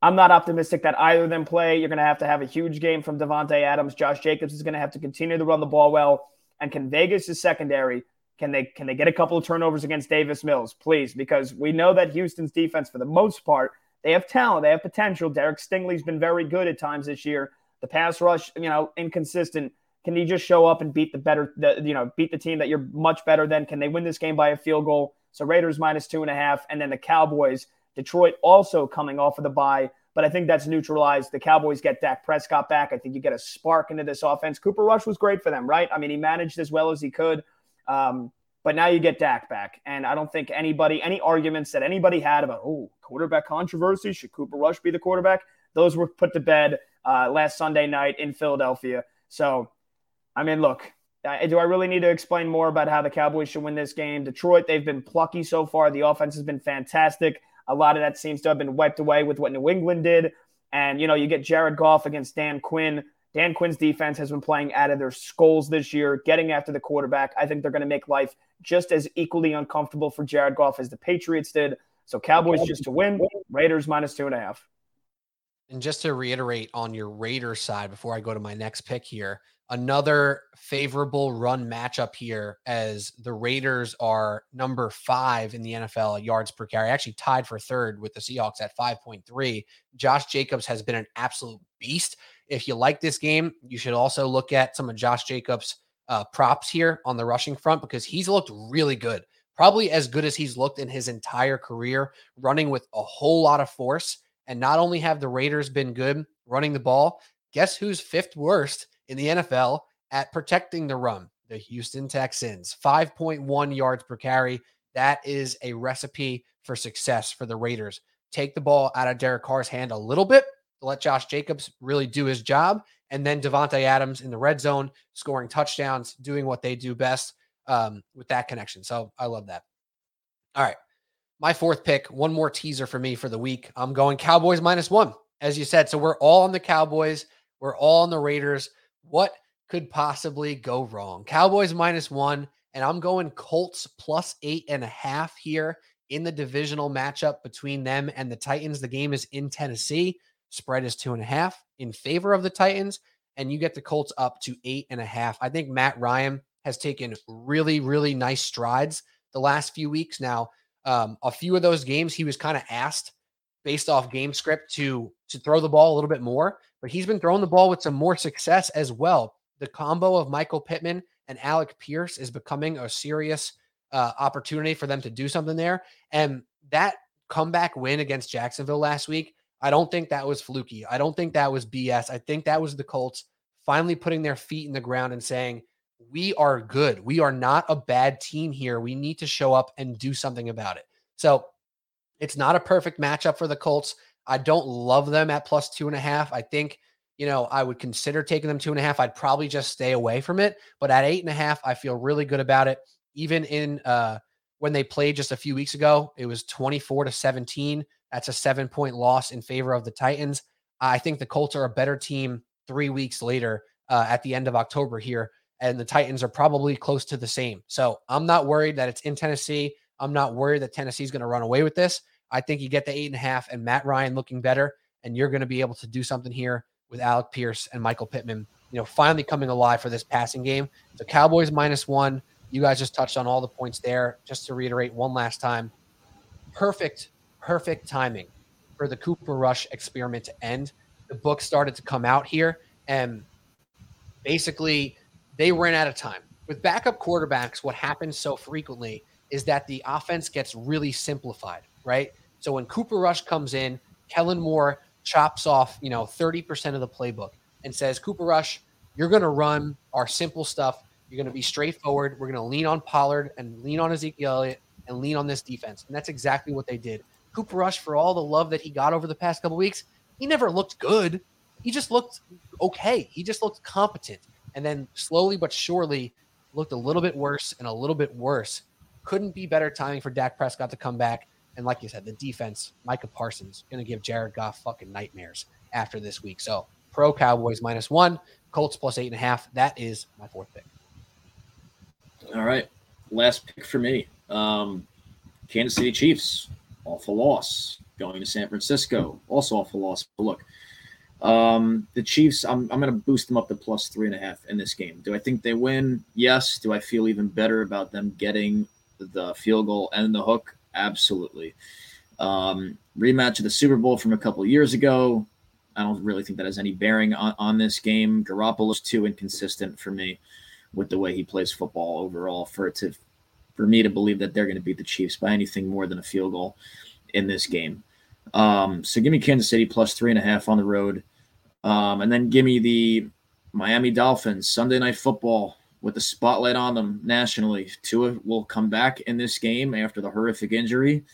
I'm not optimistic that either of them play. You're going to have to have a huge game from Davante Adams. Josh Jacobs is going to have to continue to run the ball well. And can Vegas' secondary can they can they get a couple of turnovers against Davis Mills, please? Because we know that Houston's defense, for the most part, they have talent, they have potential. Derek Stingley's been very good at times this year. The pass rush, you know, inconsistent. Can you just show up and beat the better, the, you know, beat the team that you're much better than? Can they win this game by a field goal? So Raiders minus two and a half, and then the Cowboys, Detroit also coming off of the bye, but I think that's neutralized. The Cowboys get Dak Prescott back. I think you get a spark into this offense. Cooper Rush was great for them, right? I mean, he managed as well as he could. Um, but now you get Dak back. And I don't think anybody, any arguments that anybody had about, oh, quarterback controversy, should Cooper Rush be the quarterback? Those were put to bed uh, last Sunday night in Philadelphia. So, I mean, look, do I really need to explain more about how the Cowboys should win this game? Detroit, they've been plucky so far. The offense has been fantastic. A lot of that seems to have been wiped away with what New England did. And, you know, you get Jared Goff against Dan Quinn. Dan Quinn's defense has been playing out of their skulls this year, getting after the quarterback. I think they're going to make life just as equally uncomfortable for Jared Goff as the Patriots did. So Cowboys just to win, Raiders minus two and a half. And just to reiterate on your Raiders side before I go to my next pick here, another favorable run matchup here as the Raiders are number five in the NFL yards per carry, actually tied for third with the Seahawks at 5.3. Josh Jacobs has been an absolute beast. If you like this game, you should also look at some of Josh Jacobs' uh, props here on the rushing front because he's looked really good. Probably as good as he's looked in his entire career, running with a whole lot of force. And not only have the Raiders been good running the ball, guess who's fifth worst in the NFL at protecting the run? The Houston Texans, 5.1 yards per carry. That is a recipe for success for the Raiders. Take the ball out of Derek Carr's hand a little bit let Josh Jacobs really do his job. And then Davante Adams in the red zone, scoring touchdowns, doing what they do best um, with that connection. So I love that. All right. My fourth pick, one more teaser for me for the week. I'm going Cowboys minus one, as you said. So we're all on the Cowboys. We're all on the Raiders. What could possibly go wrong? Cowboys minus one, and I'm going Colts plus eight and a half here in the divisional matchup between them and the Titans. The game is in Tennessee. Spread is two and a half in favor of the Titans, and you get the Colts up to eight and a half. I think Matt Ryan has taken really, really nice strides the last few weeks. Now, um, a few of those games he was kind of asked based off game script to to throw the ball a little bit more, but he's been throwing the ball with some more success as well. The combo of Michael Pittman and Alec Pierce is becoming a serious uh, opportunity for them to do something there. And that comeback win against Jacksonville last week, I don't think that was fluky. I don't think that was BS. I think that was the Colts finally putting their feet in the ground and saying, we are good. We are not a bad team here. We need to show up and do something about it. So it's not a perfect matchup for the Colts. I don't love them at plus two and a half. I think, you know, I would consider taking them two and a half. I'd probably just stay away from it. But at eight and a half, I feel really good about it. Even in uh when they played just a few weeks ago, it was 24 to 17. That's a seven point loss in favor of the Titans. I think the Colts are a better team three weeks later uh, at the end of October here and the Titans are probably close to the same. So I'm not worried that it's in Tennessee. I'm not worried that Tennessee's going to run away with this. I think you get the eight and a half and Matt Ryan looking better, and you're going to be able to do something here with Alec Pierce and Michael Pittman, you know, finally coming alive for this passing game. The Cowboys minus one. You guys just touched on all the points there. Just to reiterate one last time, perfect, perfect timing for the Cooper Rush experiment to end. The book started to come out here, and basically they ran out of time. With backup quarterbacks, what happens so frequently is that the offense gets really simplified, right? So when Cooper Rush comes in, Kellen Moore chops off, you know, 30% of the playbook and says, Cooper Rush, you're going to run our simple stuff. You're going to be straightforward. We're going to lean on Pollard and lean on Ezekiel Elliott and lean on this defense. And that's exactly what they did. Cooper Rush, for all the love that he got over the past couple weeks, he never looked good. He just looked okay. He just looked competent and then slowly but surely looked a little bit worse and a little bit worse. Couldn't be better timing for Dak Prescott to come back. And like you said, the defense, Micah Parsons, going to give Jared Goff fucking nightmares after this week. So pro Cowboys minus one, Colts plus eight and a half. That is my fourth pick. All right. Last pick for me. Um, Kansas City Chiefs, awful loss. Going to San Francisco, also awful loss. But look, um, the Chiefs, I'm, I'm going to boost them up to plus three and a half in this game. Do I think they win? Yes. Do I feel even better about them getting the field goal and the hook? Absolutely. Um, rematch of the Super Bowl from a couple years ago. I don't really think that has any bearing on, on this game. Garoppolo's too inconsistent for me with the way he plays football overall for it to for me to believe that they're going to beat the Chiefs by anything more than a field goal in this game. Um, so give me Kansas City plus three and a half on the road. Um, and then give me the Miami Dolphins Sunday night football with the spotlight on them nationally. Tua will come back in this game after the horrific injury.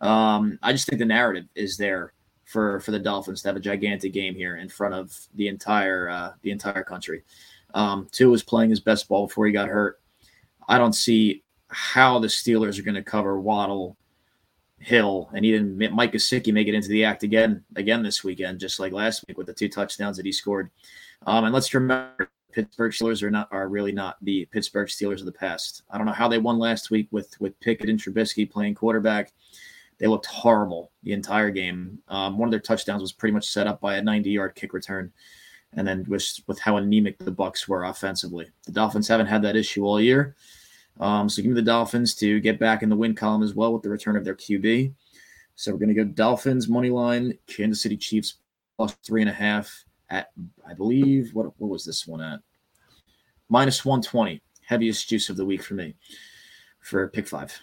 Um, I just think the narrative is there for for the Dolphins to have a gigantic game here in front of the entire uh, the entire country. Um, Tua was playing his best ball before he got hurt. I don't see how the Steelers are going to cover Waddle, Hill, and even Mike Gesicki make it into the act again again this weekend, just like last week with the two touchdowns that he scored. Um, and let's remember, Pittsburgh Steelers are not are really not the Pittsburgh Steelers of the past. I don't know how they won last week with with Pickett and Trubisky playing quarterback. They looked horrible the entire game. Um, one of their touchdowns was pretty much set up by a 90 yard kick return, and then with with how anemic the Bucks were offensively. The Dolphins haven't had that issue all year. Um, so give me the Dolphins to get back in the win column as well with the return of their QB. So we're going to go Dolphins money line, Kansas City Chiefs plus three and a half at I believe what what was this one at minus one twenty. Heaviest juice of the week for me for pick five.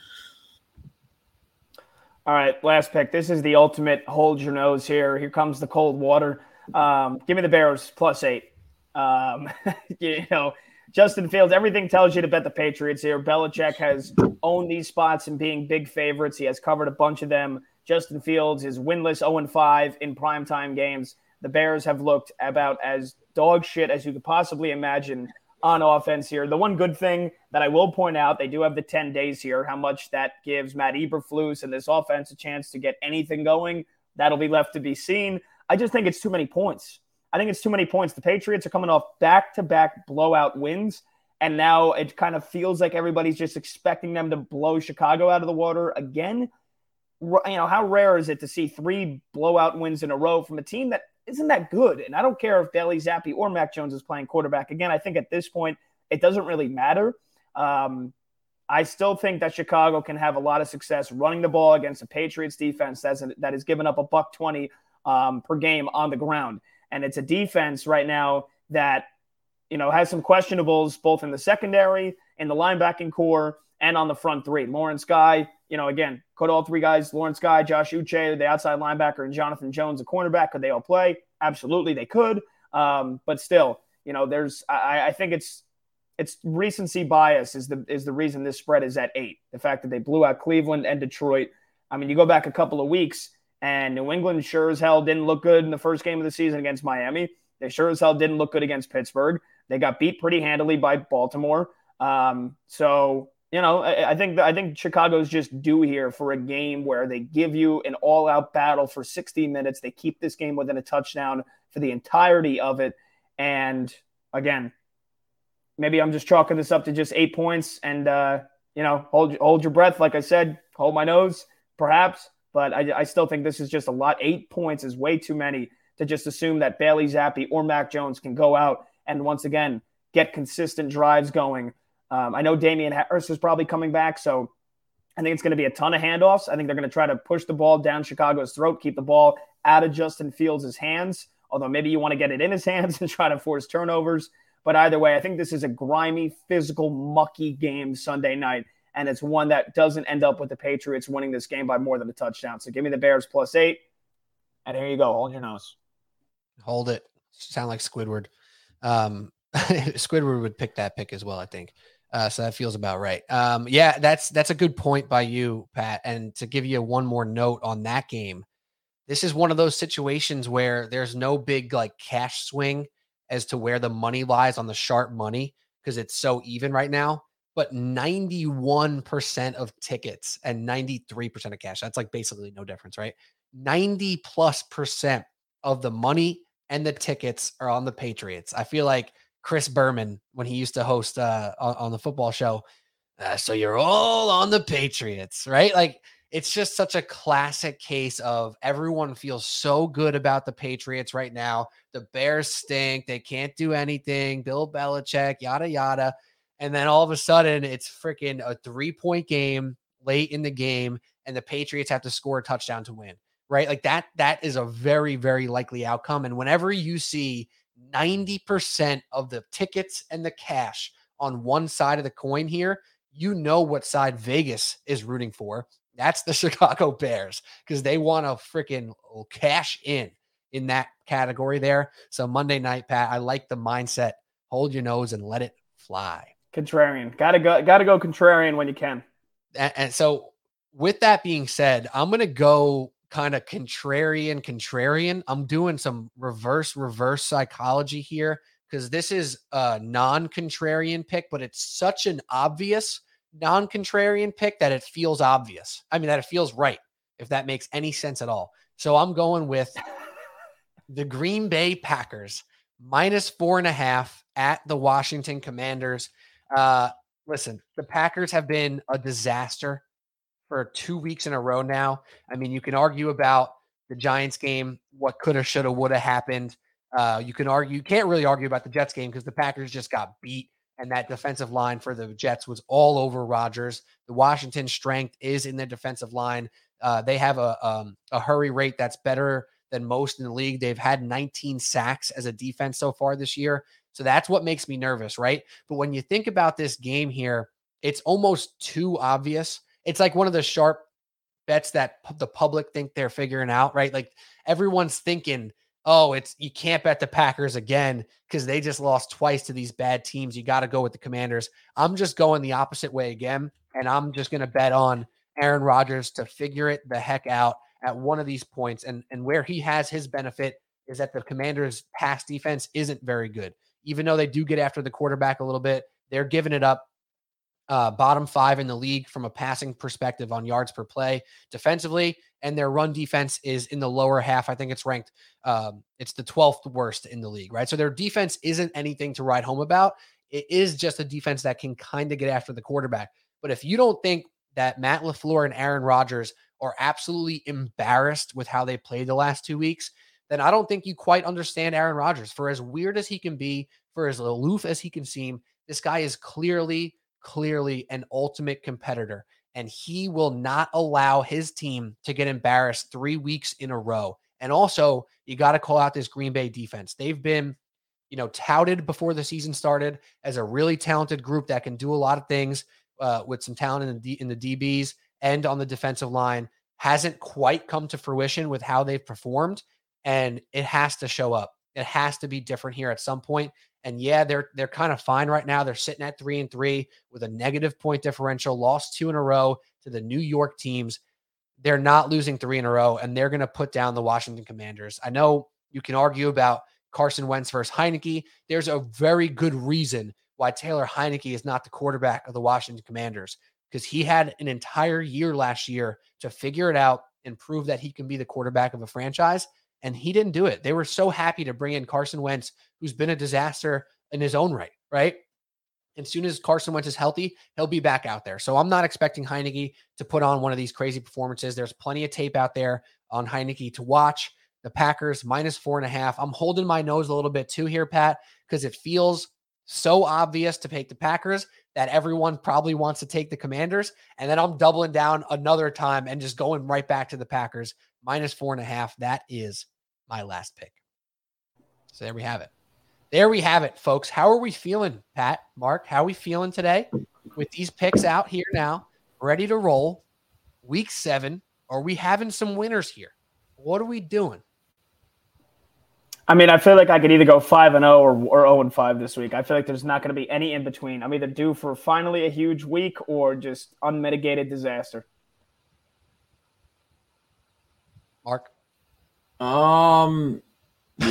All right, last pick. This is the ultimate hold your nose here. Here comes the cold water. Um, give me the Bears plus eight. Um, you know, Justin Fields, everything tells you to bet the Patriots here. Belichick has owned these spots and being big favorites. He has covered a bunch of them. Justin Fields is winless 0 5 in primetime games. The Bears have looked about as dog shit as you could possibly imagine on offense here. The one good thing that I will point out, they do have the 10 days here. How much that gives Matt Eberflus and this offense a chance to get anything going, that'll be left to be seen. I just think it's too many points. I think it's too many points. The Patriots are coming off back to back blowout wins. And now it kind of feels like everybody's just expecting them to blow Chicago out of the water again. You know, how rare is it to see three blowout wins in a row from a team that isn't that good? And I don't care if Bailey Zappe or Mac Jones is playing quarterback. Again, I think at this point, it doesn't really matter. Um, I still think that Chicago can have a lot of success running the ball against a Patriots defense that's that has given up a buck 20 um, per game on the ground. And it's a defense right now that you know, has some questionables both in the secondary, in the linebacking corps, and on the front three. Lawrence Guy, you know, again, could all three guys, Lawrence Guy, Josh Uche, the outside linebacker, and Jonathan Jones, the cornerback, could they all play? Absolutely, they could. Um, but still, you know, there's I, I think it's it's recency bias is the is the reason this spread is at eight. The fact that they blew out Cleveland and Detroit. I mean, you go back a couple of weeks, and New England sure as hell didn't look good in the first game of the season against Miami. They sure as hell didn't look good against Pittsburgh. They got beat pretty handily by Baltimore. Um, so you know, I, I think I think Chicago's just due here for a game where they give you an all-out battle for 60 minutes. They keep this game within a touchdown for the entirety of it. And again, maybe I'm just chalking this up to just eight points, and uh, you know, hold hold your breath. Like I said, hold my nose, perhaps. But I, I still think this is just a lot. Eight points is way too many to just assume that Bailey Zappe or Mac Jones can go out and once again get consistent drives going. Um, I know Damien Harris is probably coming back, so I think it's going to be a ton of handoffs. I think they're going to try to push the ball down Chicago's throat, keep the ball out of Justin Fields' hands. Although maybe you want to get it in his hands and try to force turnovers. But either way, I think this is a grimy, physical, mucky game Sunday night. And it's one that doesn't end up with the Patriots winning this game by more than a touchdown. So give me the Bears plus eight. And here you go. Hold your nose. Hold it. Sound like Squidward. Um, Squidward would pick that pick as well, I think. Uh, so that feels about right. Um, yeah, that's that's a good point by you, Pat. And to give you one more note on that game, this is one of those situations where there's no big like cash swing as to where the money lies on the sharp money because it's so even right now. But 91% of tickets and 93% of cash, that's like basically no difference, right? 90 plus percent of the money and the tickets are on the Patriots. I feel like Chris Berman when he used to host uh, on, on the football show. Uh, so you're all on the Patriots, right? Like it's just such a classic case of everyone feels so good about the Patriots right now. The Bears stink. They can't do anything. Bill Belichick, yada, yada. And then all of a sudden, it's freaking a three point game late in the game, and the Patriots have to score a touchdown to win right? Like that, that is a very, very likely outcome. And whenever you see 90% of the tickets and the cash on one side of the coin here, you know what side Vegas is rooting for. That's the Chicago Bears because they want to freaking cash in in that category there. So Monday night, Pat, I like the mindset. Hold your nose and let it fly. Contrarian. Gotta go, gotta go contrarian when you can. And, and so with that being said, I'm gonna go kind of contrarian, contrarian. I'm doing some reverse, reverse psychology here because this is a non contrarian pick, but it's such an obvious non contrarian pick that it feels obvious. I mean, that it feels right, if that makes any sense at all. So I'm going with the Green Bay Packers minus four and a half at the Washington Commanders. Uh, listen, the Packers have been a disaster for two weeks in a row now. I mean, you can argue about the Giants game, what could have, should have, would have happened. Uh, you can argue, you can't really argue about the Jets game because the Packers just got beat, and that defensive line for the Jets was all over Rodgers. The Washington strength is in the defensive line. Uh, they have a um, a hurry rate that's better than most in the league. They've had 19 sacks as a defense so far this year. So that's what makes me nervous, right? But when you think about this game here, it's almost too obvious it's like one of the sharp bets that the public think they're figuring out, right? Like everyone's thinking, oh, it's you can't bet the Packers again because they just lost twice to these bad teams. You got to go with the Commanders. I'm just going the opposite way again, and I'm just going to bet on Aaron Rodgers to figure it the heck out at one of these points. And and where he has his benefit is that the Commanders' pass defense isn't very good. Even though they do get after the quarterback a little bit, they're giving it up uh, bottom five in the league from a passing perspective on yards per play defensively, and their run defense is in the lower half. I think it's ranked, um, it's the 12th worst in the league, right? So their defense isn't anything to write home about. It is just a defense that can kind of get after the quarterback. But if you don't think that Matt LaFleur and Aaron Rodgers are absolutely embarrassed with how they played the last two weeks, then I don't think you quite understand Aaron Rodgers. For as weird as he can be, for as aloof as he can seem, this guy is clearly clearly an ultimate competitor, and he will not allow his team to get embarrassed three weeks in a row. And also, you got to call out this Green Bay defense. They've been, you know, touted before the season started as a really talented group that can do a lot of things uh, with some talent in the D, in the DBs and on the defensive line. Hasn't quite come to fruition with how they've performed, and it has to show up. It has to be different here at some point. And yeah, they're they're kind of fine right now. They're sitting at three and three with a negative point differential, lost two in a row to the New York teams. They're not losing three in a row, and they're going to put down the Washington Commanders. I know you can argue about Carson Wentz versus Heinicke. There's a very good reason why Taylor Heinicke is not the quarterback of the Washington Commanders because he had an entire year last year to figure it out and prove that he can be the quarterback of a franchise and he didn't do it. They were so happy to bring in Carson Wentz, who's been a disaster in his own right, right? As soon as Carson Wentz is healthy, he'll be back out there. So I'm not expecting Heinicke to put on one of these crazy performances. There's plenty of tape out there on Heinicke to watch. The Packers minus four and a half. I'm holding my nose a little bit too here, Pat, because it feels so obvious to take the Packers that everyone probably wants to take the Commanders. And then I'm doubling down another time and just going right back to the Packers minus four and a half. That is my last pick. So there we have it. There we have it, folks. How are we feeling, Pat, Mark? How are we feeling today with these picks out here now, ready to roll? Week seven. Are we having some winners here? What are we doing? I mean, I feel like I could either go five and zero oh or or zero oh and five this week. I feel like there's not going to be any in between. I'm either due for finally a huge week or just unmitigated disaster. Mark, um,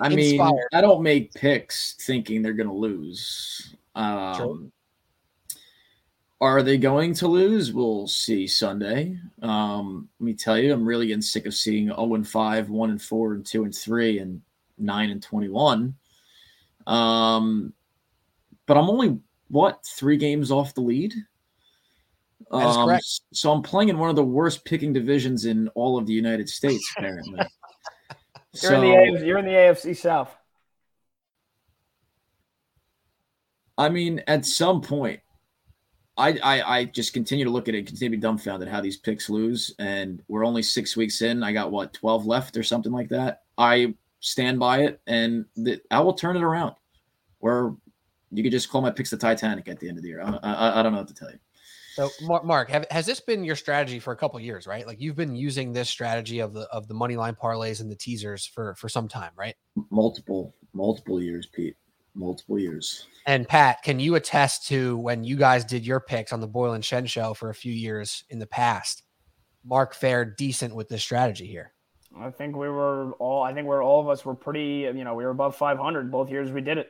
I mean, I don't make picks thinking they're going to lose. Um, Are they going to lose? We'll see Sunday. Um, let me tell you, I'm really getting sick of seeing 0 and 5, 1 and 4, and 2 and 3, and 9 and 21. Um, but I'm only, what, three games off the lead? Um, so I'm playing in one of the worst picking divisions in all of the United States, apparently. you're, so, in the AFC, you're in the AFC South. I mean, at some point, I, I, I just continue to look at it, continue to be dumbfounded how these picks lose, and we're only six weeks in. I got what twelve left or something like that. I stand by it, and the, I will turn it around. Or you could just call my picks the Titanic at the end of the year. I, I, I don't know what to tell you. So, Mark, have, has this been your strategy for a couple years, right? Like you've been using this strategy of the of the money line parlays and the teasers for for some time, right? Multiple, multiple years, Pete. Multiple years. And Pat, can you attest to when you guys did your picks on the Boyle and Shen show for a few years in the past? Mark fared decent with this strategy here. I think we were all. I think we're all of us were pretty. You know, we were above 500 both years we did it.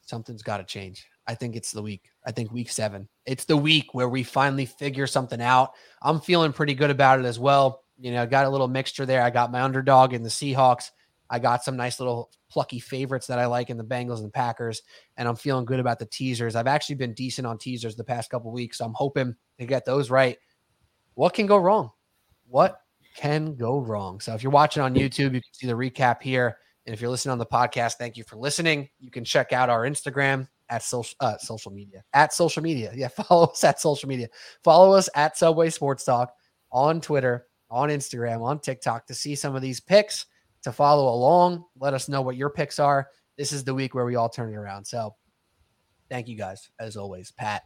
Something's got to change. I think it's the week. I think week seven. It's the week where we finally figure something out. I'm feeling pretty good about it as well. You know, I got a little mixture there. I got my underdog in the Seahawks. I got some nice little plucky favorites that I like in the Bengals and Packers, and I'm feeling good about the teasers. I've actually been decent on teasers the past couple weeks, so I'm hoping to get those right. What can go wrong? What can go wrong? So if you're watching on YouTube, you can see the recap here. And if you're listening on the podcast, thank you for listening. You can check out our Instagram at social uh, social media at social media. Yeah, follow us at social media. Follow us at Subway Sports Talk on Twitter, on Instagram, on TikTok to see some of these picks. To follow along, let us know what your picks are. This is the week where we all turn it around. So, thank you guys as always, Pat,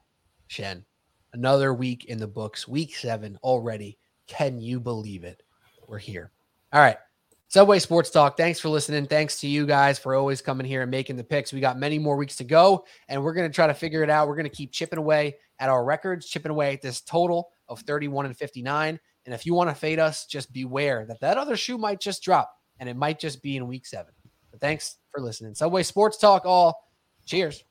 Shen. Another week in the books, week seven already. Can you believe it? We're here. All right. Subway Sports Talk. Thanks for listening. Thanks to you guys for always coming here and making the picks. We got many more weeks to go, and we're going to try to figure it out. We're going to keep chipping away at our records, chipping away at this total of 31 and 59. And if you want to fade us, just beware that that other shoe might just drop and it might just be in week seven. But thanks for listening. Subway Sports Talk all. Cheers.